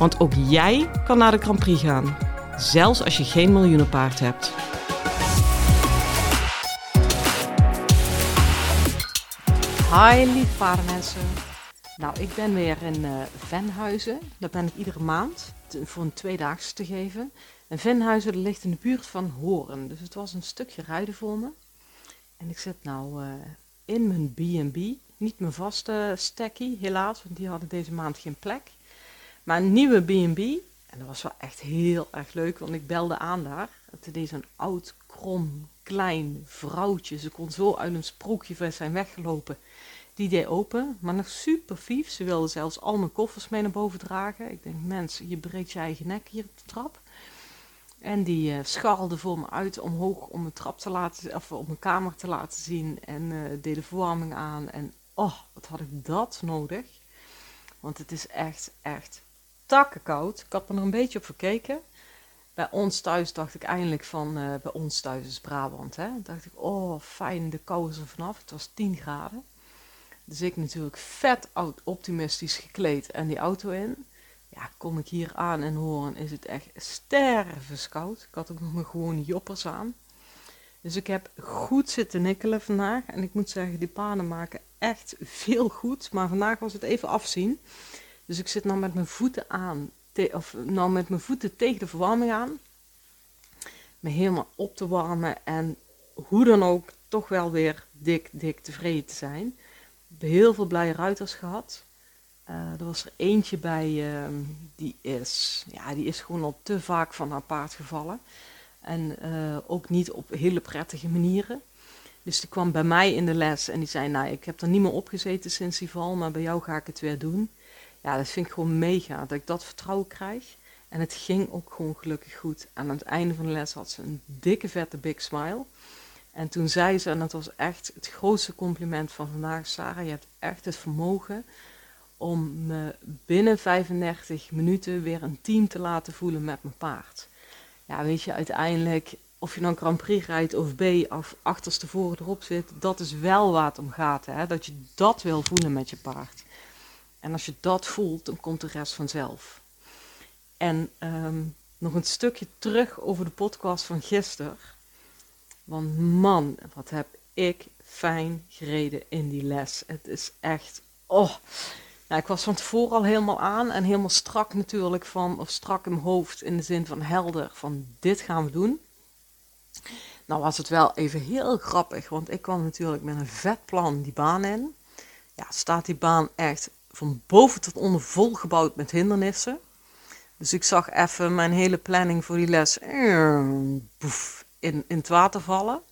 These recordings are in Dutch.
Want ook jij kan naar de Grand Prix gaan, zelfs als je geen miljoenenpaard hebt. Hi lieve paardenmensen. Nou, ik ben weer in uh, Venhuizen. Daar ben ik iedere maand voor een tweedaagse te geven. En Venhuizen ligt in de buurt van Horen. Dus het was een stukje rijden voor me. En ik zit nou uh, in mijn B&B. Niet mijn vaste stekkie, helaas, want die hadden deze maand geen plek. Maar een nieuwe B&B. En dat was wel echt heel erg leuk, want ik belde aan daar. Het is een oud, krom, klein vrouwtje. Ze kon zo uit een sprookje zijn weggelopen. Die deed open, maar nog super vief. Ze wilde zelfs al mijn koffers mee naar boven dragen. Ik denk, mens, je breekt je eigen nek hier op de trap. En die uh, voor me uit omhoog om mijn trap te laten, of om mijn kamer te laten zien. En uh, deed de verwarming aan. En oh, wat had ik dat nodig. Want het is echt, echt Ik had me er een beetje op verkeken. Bij ons thuis dacht ik eindelijk van, uh, bij ons thuis is Brabant, hè. Dacht ik, oh fijn, de kou is er vanaf. Het was 10 graden. Dus ik natuurlijk vet optimistisch gekleed en die auto in ja, kom ik hier aan en horen, is het echt stervenskoud. Ik had ook nog mijn gewone joppers aan. Dus ik heb goed zitten nikkelen vandaag. En ik moet zeggen, die panen maken echt veel goed. Maar vandaag was het even afzien. Dus ik zit nou met mijn voeten aan. Of nou met mijn voeten tegen de verwarming aan. Me helemaal op te warmen. En hoe dan ook toch wel weer dik, dik tevreden te zijn. Ik heb heel veel blije ruiters gehad. Uh, er was er eentje bij, uh, die, is, ja, die is gewoon al te vaak van haar paard gevallen. En uh, ook niet op hele prettige manieren. Dus die kwam bij mij in de les en die zei, nou, ik heb er niet meer opgezeten sinds die val, maar bij jou ga ik het weer doen. Ja, dat vind ik gewoon mega, dat ik dat vertrouwen krijg. En het ging ook gewoon gelukkig goed. Aan het einde van de les had ze een dikke vette big smile. En toen zei ze, en dat was echt het grootste compliment van vandaag, Sarah, je hebt echt het vermogen om me binnen 35 minuten weer een team te laten voelen met mijn paard. Ja, weet je, uiteindelijk, of je dan Grand Prix rijdt of B of achterstevoren erop zit, dat is wel waar het om gaat. Hè? Dat je dat wil voelen met je paard. En als je dat voelt, dan komt de rest vanzelf. En um, nog een stukje terug over de podcast van gisteren. Want man, wat heb ik fijn gereden in die les. Het is echt, oh, nou, ik was van tevoren al helemaal aan en helemaal strak natuurlijk van, of strak in mijn hoofd in de zin van helder, van dit gaan we doen. Nou was het wel even heel grappig, want ik kwam natuurlijk met een vet plan die baan in. Ja, staat die baan echt van boven tot onder volgebouwd met hindernissen. Dus ik zag even mijn hele planning voor die les eh, in, in het water vallen.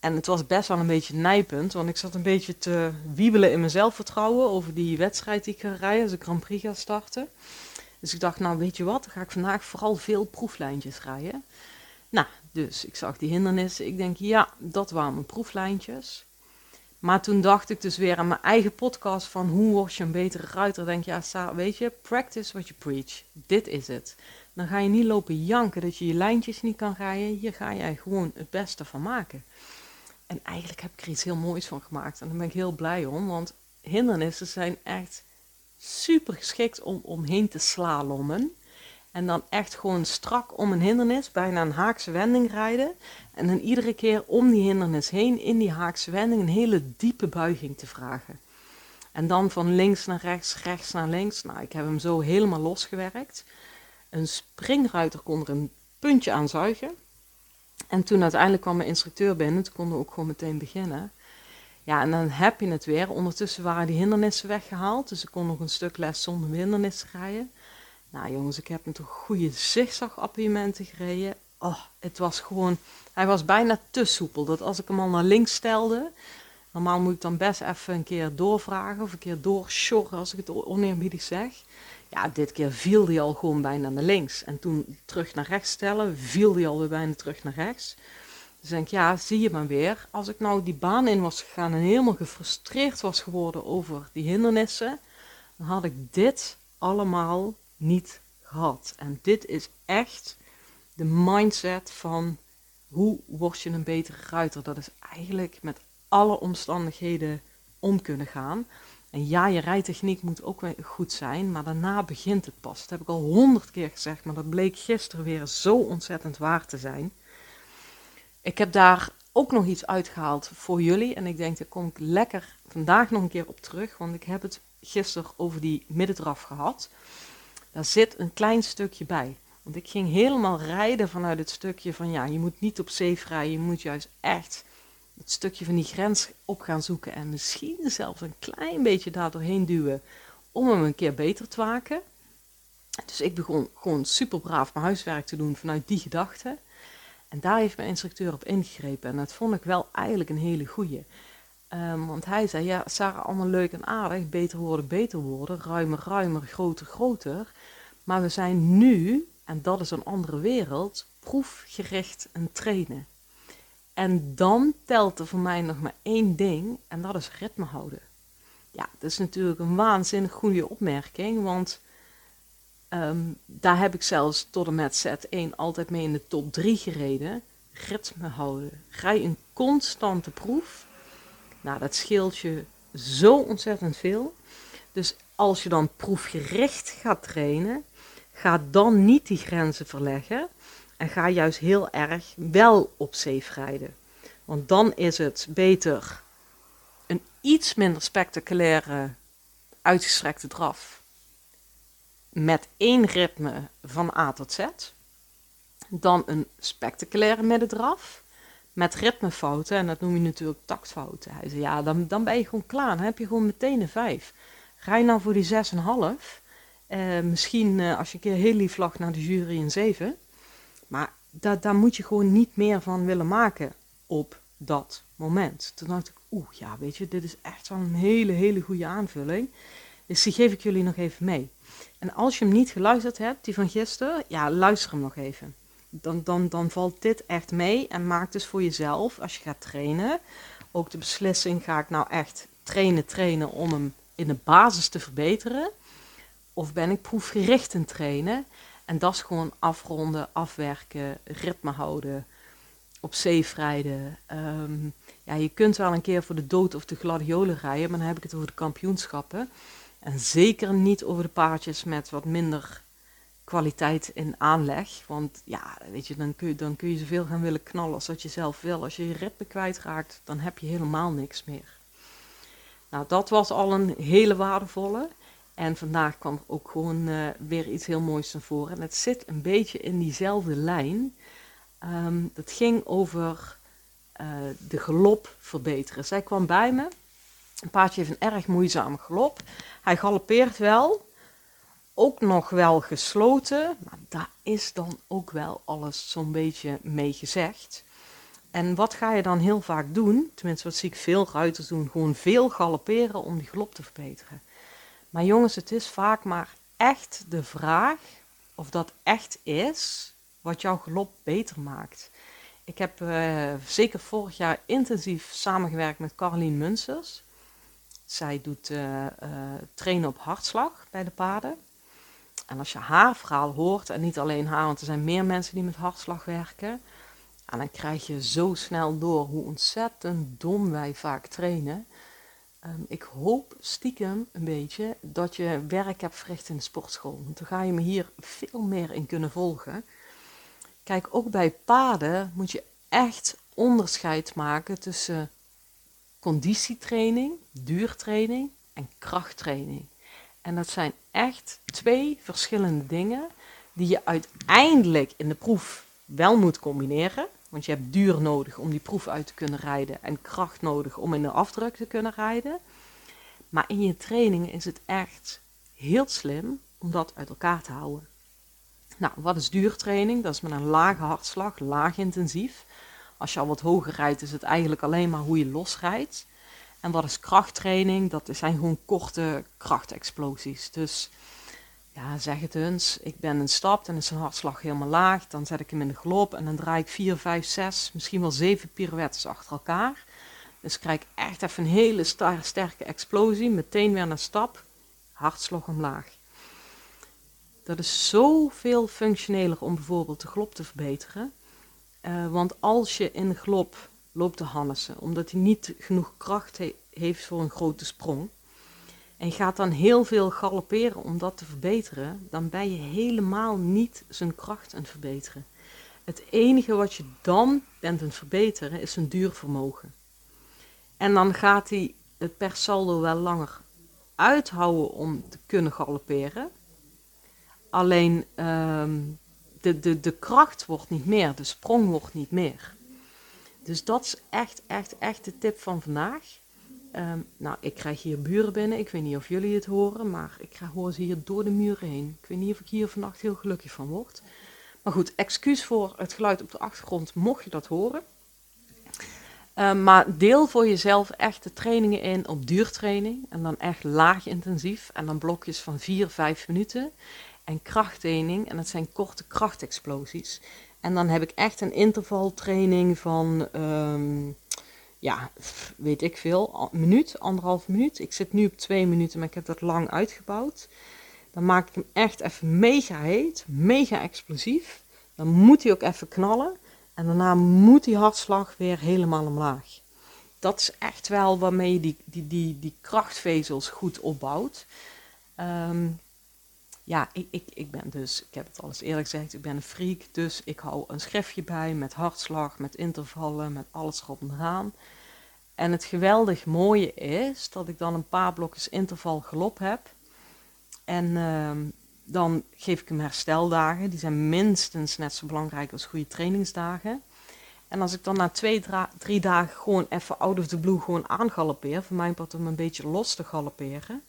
En het was best wel een beetje nijpend, want ik zat een beetje te wiebelen in mijn zelfvertrouwen over die wedstrijd die ik ga rijden, als de Grand Prix ga starten. Dus ik dacht, nou weet je wat, dan ga ik vandaag vooral veel proeflijntjes rijden. Nou, dus ik zag die hindernissen. Ik denk, ja, dat waren mijn proeflijntjes. Maar toen dacht ik dus weer aan mijn eigen podcast van hoe word je een betere ruiter. Denk ja, weet je, practice what you preach. Dit is het. Dan ga je niet lopen janken dat je je lijntjes niet kan rijden. Hier ga jij gewoon het beste van maken. En eigenlijk heb ik er iets heel moois van gemaakt. En daar ben ik heel blij om, want hindernissen zijn echt super geschikt om omheen te slalommen. En dan echt gewoon strak om een hindernis, bijna een haakse wending rijden. En dan iedere keer om die hindernis heen, in die haakse wending, een hele diepe buiging te vragen. En dan van links naar rechts, rechts naar links. Nou, ik heb hem zo helemaal losgewerkt. Een springruiter kon er een puntje aan zuigen. En toen uiteindelijk kwam mijn instructeur binnen, toen konden we ook gewoon meteen beginnen. Ja, en dan heb je het weer. Ondertussen waren die hindernissen weggehaald, dus ik kon nog een stuk les zonder hindernissen rijden. Nou jongens, ik heb een toch goede zigzag-appiëmenten gereden. Oh, het was gewoon, hij was bijna te soepel. Dat als ik hem al naar links stelde, Normaal moet ik dan best even een keer doorvragen of een keer doorsjorren als ik het oneerbiedig zeg. Ja, dit keer viel die al gewoon bijna naar links. En toen terug naar rechts stellen, viel die alweer bijna terug naar rechts. Dus denk ik, ja, zie je maar weer. Als ik nou die baan in was gegaan en helemaal gefrustreerd was geworden over die hindernissen, dan had ik dit allemaal niet gehad. En dit is echt de mindset van hoe word je een betere ruiter. Dat is eigenlijk met alle omstandigheden om kunnen gaan. En ja, je rijtechniek moet ook goed zijn, maar daarna begint het pas. Dat heb ik al honderd keer gezegd, maar dat bleek gisteren weer zo ontzettend waar te zijn. Ik heb daar ook nog iets uitgehaald voor jullie en ik denk, daar kom ik lekker vandaag nog een keer op terug, want ik heb het gisteren over die middendraf gehad. Daar zit een klein stukje bij. Want ik ging helemaal rijden vanuit het stukje van ja, je moet niet op safe rijden, je moet juist echt het stukje van die grens op gaan zoeken en misschien zelfs een klein beetje daar doorheen duwen om hem een keer beter te maken. Dus ik begon gewoon super braaf mijn huiswerk te doen vanuit die gedachte. En daar heeft mijn instructeur op ingegrepen en dat vond ik wel eigenlijk een hele goeie. Um, want hij zei, ja, Sarah, allemaal leuk en aardig, beter worden, beter worden, ruimer, ruimer, groter, groter. Maar we zijn nu, en dat is een andere wereld, proefgericht en trainen. En dan telt er voor mij nog maar één ding en dat is ritme houden. Ja, dat is natuurlijk een waanzinnig goede opmerking, want ehm, daar heb ik zelfs tot en met set 1 altijd mee in de top 3 gereden. Ritme houden. Rij een constante proef. Nou, dat scheelt je zo ontzettend veel. Dus als je dan proefgericht gaat trainen, ga dan niet die grenzen verleggen. En ga juist heel erg wel op safe rijden. Want dan is het beter een iets minder spectaculaire uitgestrekte draf. Met één ritme van A tot Z. Dan een spectaculaire middendraf. Met ritmefouten. En dat noem je natuurlijk taktfouten. Hij zei ja, dan, dan ben je gewoon klaar. Dan heb je gewoon meteen een 5. Ga je nou voor die 6,5. Uh, misschien uh, als je een keer heel lief lag naar de jury een 7. Maar daar, daar moet je gewoon niet meer van willen maken op dat moment. Toen dacht ik, oeh, ja, weet je, dit is echt wel een hele, hele goede aanvulling. Dus die geef ik jullie nog even mee. En als je hem niet geluisterd hebt, die van gisteren, ja, luister hem nog even. Dan, dan, dan valt dit echt mee en maak dus voor jezelf, als je gaat trainen, ook de beslissing, ga ik nou echt trainen, trainen om hem in de basis te verbeteren? Of ben ik proefgericht in trainen en dat is gewoon afronden, afwerken, ritme houden, op zee rijden. Ehm, ja, je kunt wel een keer voor de dood of de gladiolen rijden, maar dan heb ik het over de kampioenschappen. En zeker niet over de paardjes met wat minder kwaliteit in aanleg. Want ja, weet je, dan kun je, dan kun je zoveel gaan willen knallen als dat je zelf wil. Als je je ritme kwijtraakt, dan heb je helemaal niks meer. Nou, dat was al een hele waardevolle. En vandaag kwam ook gewoon uh, weer iets heel moois naar voren. En het zit een beetje in diezelfde lijn. Um, dat ging over uh, de galop verbeteren. Zij kwam bij me. Een paardje heeft een erg moeizame galop. Hij galoppeert wel. Ook nog wel gesloten. Maar daar is dan ook wel alles zo'n beetje mee gezegd. En wat ga je dan heel vaak doen? Tenminste, wat zie ik veel ruiters doen. Gewoon veel galopperen om die galop te verbeteren. Maar jongens, het is vaak maar echt de vraag of dat echt is wat jouw galop beter maakt. Ik heb uh, zeker vorig jaar intensief samengewerkt met Caroline Munsers. Zij doet uh, uh, trainen op hartslag bij de paarden. En als je haar verhaal hoort, en niet alleen haar, want er zijn meer mensen die met hartslag werken, en dan krijg je zo snel door hoe ontzettend dom wij vaak trainen. Um, ik hoop stiekem een beetje dat je werk hebt verricht in de sportschool. Want dan ga je me hier veel meer in kunnen volgen. Kijk, ook bij paarden moet je echt onderscheid maken tussen conditietraining, duurtraining en krachttraining. En dat zijn echt twee verschillende dingen die je uiteindelijk in de proef wel moet combineren. Want je hebt duur nodig om die proef uit te kunnen rijden en kracht nodig om in de afdruk te kunnen rijden. Maar in je training is het echt heel slim om dat uit elkaar te houden. Nou, wat is duurtraining? Dat is met een lage hartslag, laag intensief. Als je al wat hoger rijdt, is het eigenlijk alleen maar hoe je losrijdt. En wat is krachttraining? Dat zijn gewoon korte krachtexplosies. Dus ja, zeg het eens. Ik ben een stap, dan is zijn hartslag helemaal laag. Dan zet ik hem in de galop en dan draai ik 4, 5, 6, misschien wel 7 pirouettes achter elkaar. Dus krijg ik echt even een hele sterke explosie. Meteen weer naar stap. Hartslag omlaag. Dat is zoveel functioneler om bijvoorbeeld de glop te verbeteren. Uh, want als je in de loopt te hannesen, omdat hij niet genoeg kracht he heeft voor een grote sprong, en gaat dan heel veel galopperen om dat te verbeteren, dan ben je helemaal niet zijn kracht aan het verbeteren. Het enige wat je dan bent aan het verbeteren is zijn duurvermogen. En dan gaat hij het per saldo wel langer uithouden om te kunnen galopperen. Alleen ehm, de, de, de kracht wordt niet meer, de sprong wordt niet meer. Dus dat is echt, echt, echt de tip van vandaag. Ehm, nou, ik krijg hier buren binnen. Ik weet niet of jullie het horen, maar ik hoor ze hier door de muren heen. Ik weet niet of ik hier vannacht heel gelukkig van word. Maar goed, excuus voor het geluid op de achtergrond, mocht je dat horen. Ehm, maar deel voor jezelf echt de trainingen in op duurtraining. En dan echt laag intensief. En dan blokjes van 4, 5 minuten. En krachttraining. En dat zijn korte krachtexplosies. En dan heb ik echt een intervaltraining van, um, ja, weet ik veel, minuut, anderhalf minuut. Ik zit nu op twee minuten, maar ik heb dat lang uitgebouwd. Dan maak ik hem echt even mega heet, mega explosief. Dan moet hij ook even knallen. En daarna moet die hartslag weer helemaal omlaag. Dat is echt wel waarmee je die, die, die, die krachtvezels goed opbouwt. Um, ja, ik, ik, ik ben dus, ik heb het al eens eerlijk gezegd, ik ben een freak. Dus ik hou een schriftje bij met hartslag, met intervallen, met alles erop en eraan. En het geweldig mooie is dat ik dan een paar blokjes interval gelop heb. En uh, dan geef ik hem hersteldagen. Die zijn minstens net zo belangrijk als goede trainingsdagen. En als ik dan na twee, drie dagen gewoon even out of the blue gewoon aangalopeer, voor mij part om een beetje los te galopperen.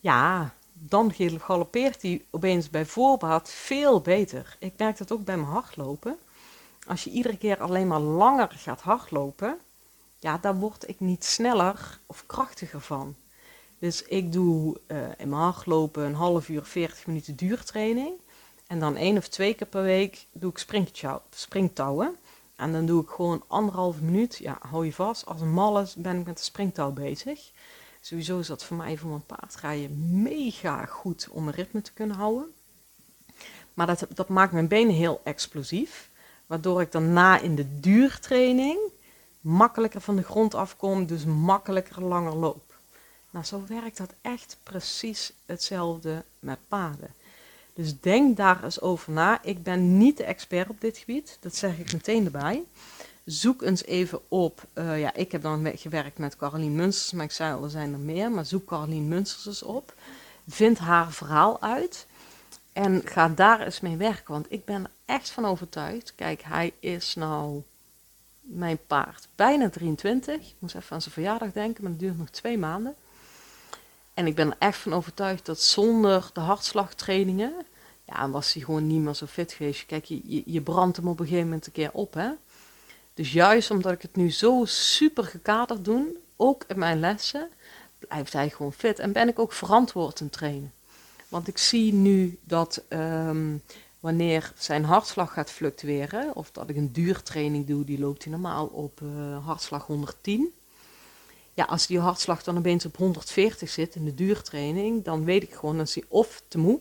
Ja, dan galoppeert hij opeens bij voorbaat veel beter. Ik merk dat ook bij mijn hardlopen. Als je iedere keer alleen maar langer gaat hardlopen, ja, daar word ik niet sneller of krachtiger van. Dus ik doe uh, in mijn hardlopen een half uur, 40 minuten duurtraining. En dan één of twee keer per week doe ik springtouwen. En dan doe ik gewoon anderhalve minuut, ja, hou je vast, als een malle ben ik met de springtouw bezig. Sowieso is dat voor mij voor mijn paardrijden mega goed om een ritme te kunnen houden. Maar dat, dat maakt mijn benen heel explosief. Waardoor ik daarna in de duurtraining makkelijker van de grond afkom, dus makkelijker langer loop. Nou, zo werkt dat echt precies hetzelfde met paarden. Dus denk daar eens over na. Ik ben niet de expert op dit gebied, dat zeg ik meteen erbij. Zoek eens even op. Uh, ja, ik heb dan gewerkt met Carolien Munsters, maar ik zei al, er zijn er meer. Maar zoek Carolien Munsters eens op. Vind haar verhaal uit. En ga daar eens mee werken. Want ik ben er echt van overtuigd. Kijk, hij is nou mijn paard bijna 23. Ik moest even aan zijn verjaardag denken, maar dat duurt nog twee maanden. En ik ben er echt van overtuigd dat zonder de hartslagtrainingen, ja, was hij gewoon niet meer zo fit geweest. Kijk, je, je brandt hem op een gegeven moment een keer op, hè. Dus juist omdat ik het nu zo super gekaderd doe, ook in mijn lessen, blijft hij gewoon fit. En ben ik ook verantwoord in trainen. Want ik zie nu dat um, wanneer zijn hartslag gaat fluctueren, of dat ik een duurtraining doe, die loopt hij normaal op uh, hartslag 110. Ja, als die hartslag dan opeens op 140 zit in de duurtraining, dan weet ik gewoon dat hij of te moe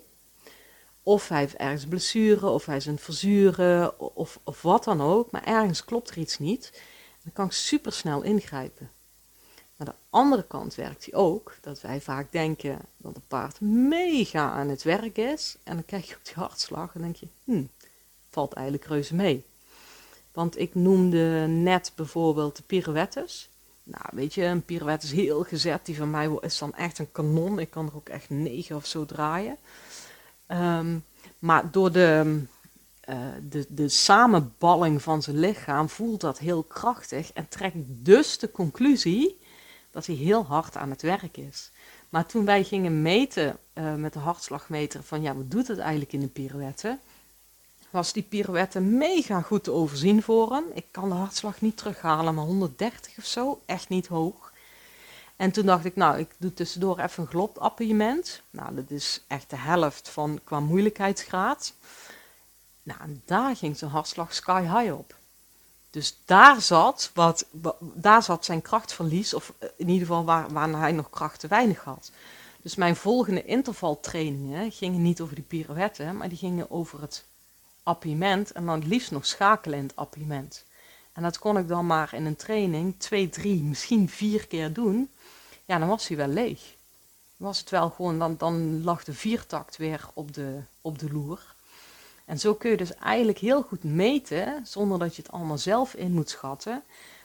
of hij heeft ergens blessure, of hij is een verzuren, of, of wat dan ook. Maar ergens klopt er iets niet. Dan kan ik super snel ingrijpen. Aan de andere kant werkt hij ook dat wij vaak denken dat een paard mega aan het werk is. En dan kijk je op die hartslag en denk je, hm, valt eigenlijk reuze mee. Want ik noemde net bijvoorbeeld de pirouettes. Nou, weet je, een pirouette is heel gezet. Die van mij is dan echt een kanon. Ik kan er ook echt negen of zo draaien. Ehm, maar door de, uh, de, de samenballing van zijn lichaam voelt dat heel krachtig en trekt dus de conclusie dat hij heel hard aan het werk is. Maar toen wij gingen meten uh, met de hartslagmeter van ja, wat doet het eigenlijk in de pirouette? Was die pirouette mega goed te overzien voor hem. Ik kan de hartslag niet terughalen, maar 130 of zo, echt niet hoog. En toen dacht ik, nou, ik doe tussendoor even een glopappartement. Nou, dat is echt de helft van qua moeilijkheidsgraad. Nou, en daar ging zijn hartslag sky high op. Dus daar zat, wat, daar zat zijn krachtverlies, of in ieder geval waar, waar hij nog kracht te weinig had. Dus mijn volgende intervaltrainingen gingen niet over die pirouetten, maar die gingen over het appiëment en dan het liefst nog schakelen in het. En dat kon ik dan maar in een training twee, drie, misschien vier keer doen. Ja, dan was hij wel leeg. Dan was het wel gewoon, dan, dan lag de viertakt weer op de, op de loer. En zo kun je dus eigenlijk heel goed meten, zonder dat je het allemaal zelf in moet schatten.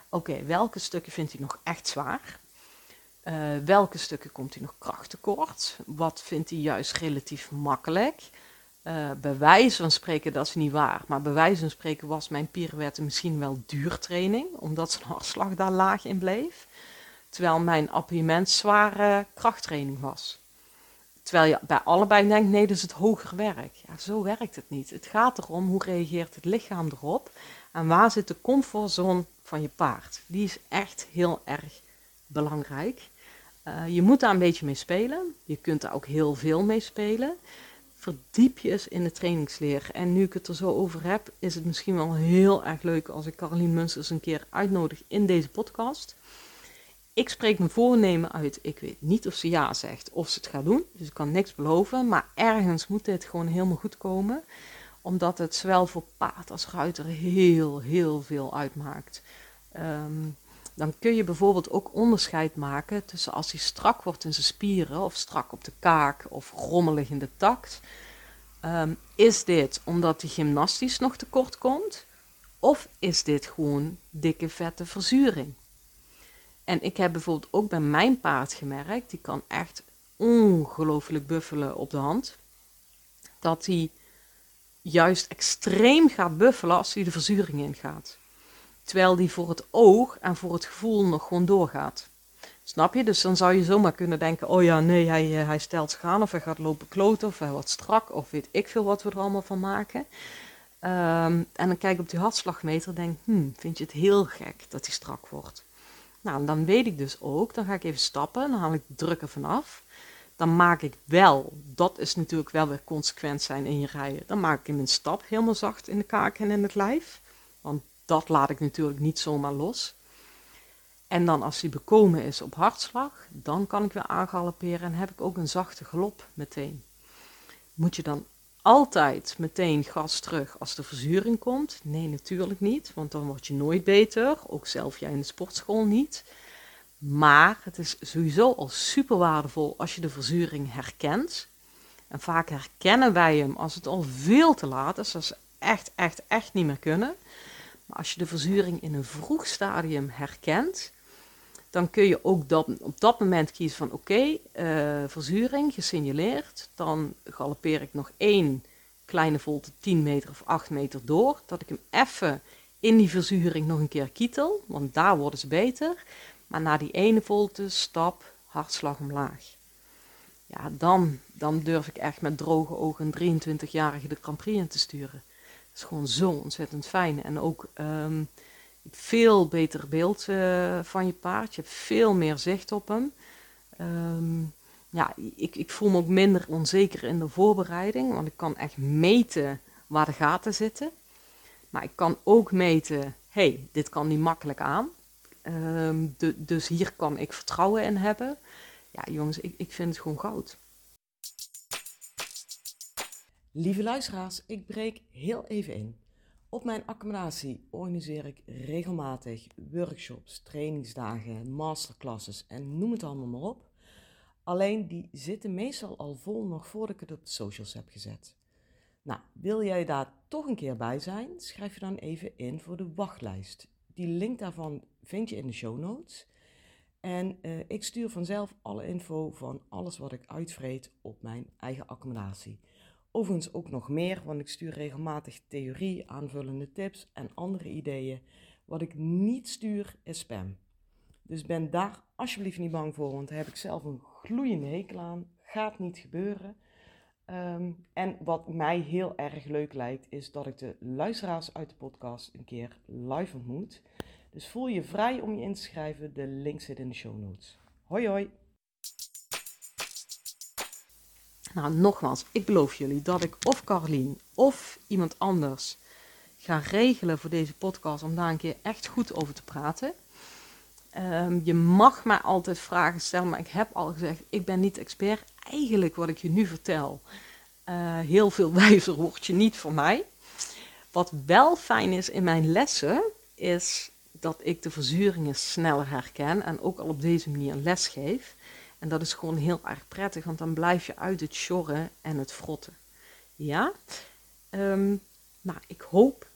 Oké, welke stukken vindt hij nog echt zwaar? Uh, welke stukken komt hij nog krachttekort? Wat vindt hij juist relatief makkelijk? Uh, bij wijze van spreken, dat is niet waar, maar bij wijze van spreken was mijn pirouette misschien wel duurtraining, omdat zijn hartslag daar laag in bleef. Terwijl mijn appiëment zware krachttraining was. Terwijl je bij allebei denkt, nee, dat is het hoger werk. Ja, zo werkt het niet. Het gaat erom, hoe reageert het lichaam erop? En waar zit de comfortzone van je paard? Die is echt heel erg belangrijk. Uh, je moet daar een beetje mee spelen. Je kunt daar ook heel veel mee spelen. Verdiep je eens in de trainingsleer. En nu ik het er zo over heb, is het misschien wel heel erg leuk als ik Caroline Munsters een keer uitnodig in deze podcast. Ik spreek mijn voornemen uit. Ik weet niet of ze ja zegt of ze het gaat doen. Dus ik kan niks beloven. Maar ergens moet dit gewoon helemaal goed komen. Omdat het zowel voor paard als ruiter heel, heel veel uitmaakt. Um, dan kun je bijvoorbeeld ook onderscheid maken tussen als hij strak wordt in zijn spieren of strak op de kaak of rommelig in de takt. Ehm, is dit omdat hij gymnastisch nog tekort komt? Of is dit gewoon dikke vette verzuring? En ik heb bijvoorbeeld ook bij mijn paard gemerkt, die kan echt ongelooflijk buffelen op de hand. Dat hij juist extreem gaat buffelen als hij de verzuring ingaat. Terwijl die voor het oog en voor het gevoel nog gewoon doorgaat. Snap je? Dus dan zou je zomaar kunnen denken: oh ja, nee, hij, eh, hij stelt aan, of hij gaat lopen kloten, of hij wordt strak, of weet ik veel wat we er allemaal van maken. Ehm, en dan kijk ik op die hartslagmeter en denk: hmm, vind je het heel gek dat hij strak wordt? Nou, dan weet ik dus ook, dan ga ik even stappen, dan haal ik de druk ervan af. Dan maak ik wel, dat is natuurlijk wel weer consequent zijn in je rijden, dan maak ik hem een stap helemaal zacht in de kaak en in het lijf. Want dat laat ik natuurlijk niet zomaar los. En dan als hij bekomen is op hartslag, dan kan ik weer aangalopperen en heb ik ook een zachte galop meteen. Moet je dan altijd meteen gas terug als de verzuring komt? Nee, natuurlijk niet, want dan word je nooit beter, ook zelf jij in de sportschool niet. Maar het is sowieso al super waardevol als je de verzuring herkent. En vaak herkennen wij hem als het al veel te laat is, als ze echt, echt, echt niet meer kunnen. Maar als je de verzuring in een vroeg stadium herkent, dan kun je ook op dat moment kiezen van oké, okay, uh, verzuring gesignaleerd. Dan galoppeer ik nog één kleine volte 10 meter of 8 meter door. Dat ik hem even in die verzuring nog een keer kietel, want daar worden ze beter. Maar na die ene volte stap, hartslag omlaag. Ja, dan, dan durf ik echt met droge ogen een 23-jarige de Grand Prix in te sturen is gewoon zo ontzettend fijn. En ook um, veel beter beeld uh, van je paard. Je hebt veel meer zicht op hem. Um, ja, ik, ik voel me ook minder onzeker in de voorbereiding, want ik kan echt meten waar de gaten zitten. Maar ik kan ook meten, hey, dit kan niet makkelijk aan. Um, de, dus hier kan ik vertrouwen in hebben. Ja, jongens, ik, ik vind het gewoon goud. Lieve luisteraars, ik breek heel even in. Op mijn accommodatie organiseer ik regelmatig workshops, trainingsdagen, masterclasses en noem het allemaal maar op. Alleen die zitten meestal al vol nog voordat ik het op de socials heb gezet. Nou, wil jij daar toch een keer bij zijn? Schrijf je dan even in voor de wachtlijst. Die link daarvan vind je in de show notes. En uh, ik stuur vanzelf alle info van alles wat ik uitvreet op mijn eigen accommodatie. Overigens ook nog meer, want ik stuur regelmatig theorie, aanvullende tips en andere ideeën. Wat ik niet stuur is spam. Dus ben daar alsjeblieft niet bang voor, want daar heb ik zelf een gloeiende hekel aan. Gaat niet gebeuren. Um, en wat mij heel erg leuk lijkt, is dat ik de luisteraars uit de podcast een keer live ontmoet. Dus voel je vrij om je in te schrijven. De link zit in de show notes. Hoi hoi. Nou, nogmaals, ik beloof jullie dat ik of Carlien of iemand anders ga regelen voor deze podcast om daar een keer echt goed over te praten. Ehm, je mag mij altijd vragen stellen, maar ik heb al gezegd, ik ben niet expert. Eigenlijk wat ik je nu vertel, uh, heel veel wijzer je niet van mij. Wat wel fijn is in mijn lessen, is dat ik de verzuringen sneller herken en ook al op deze manier les geef. En dat is gewoon heel erg prettig, want dan blijf je uit het sjorren en het frotten. Ja? Um, nou, ik hoop,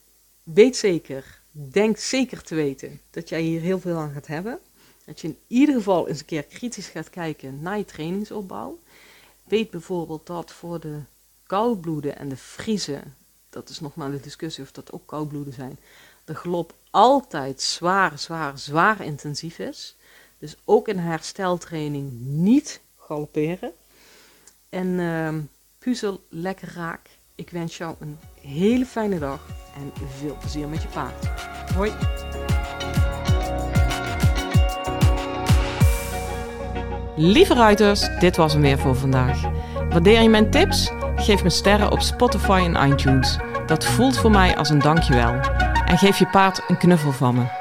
weet zeker, denk zeker te weten dat jij hier heel veel aan gaat hebben. Dat je in ieder geval eens een keer kritisch gaat kijken naar je trainingsopbouw. Weet bijvoorbeeld dat voor de koudbloeden en de vriezen, dat is nog maar de discussie of dat ook koudbloeden zijn, de galop altijd zwaar, zwaar, zwaar intensief is. Dus ook in hersteltraining niet galopperen. En uh, puzzel lekker raak. Ik wens jou een hele fijne dag en veel plezier met je paard. Hoi! Lieve ruiters, dit was hem weer voor vandaag. Waardeer je mijn tips? Geef me sterren op Spotify en iTunes. Dat voelt voor mij als een dankjewel. En geef je paard een knuffel van me.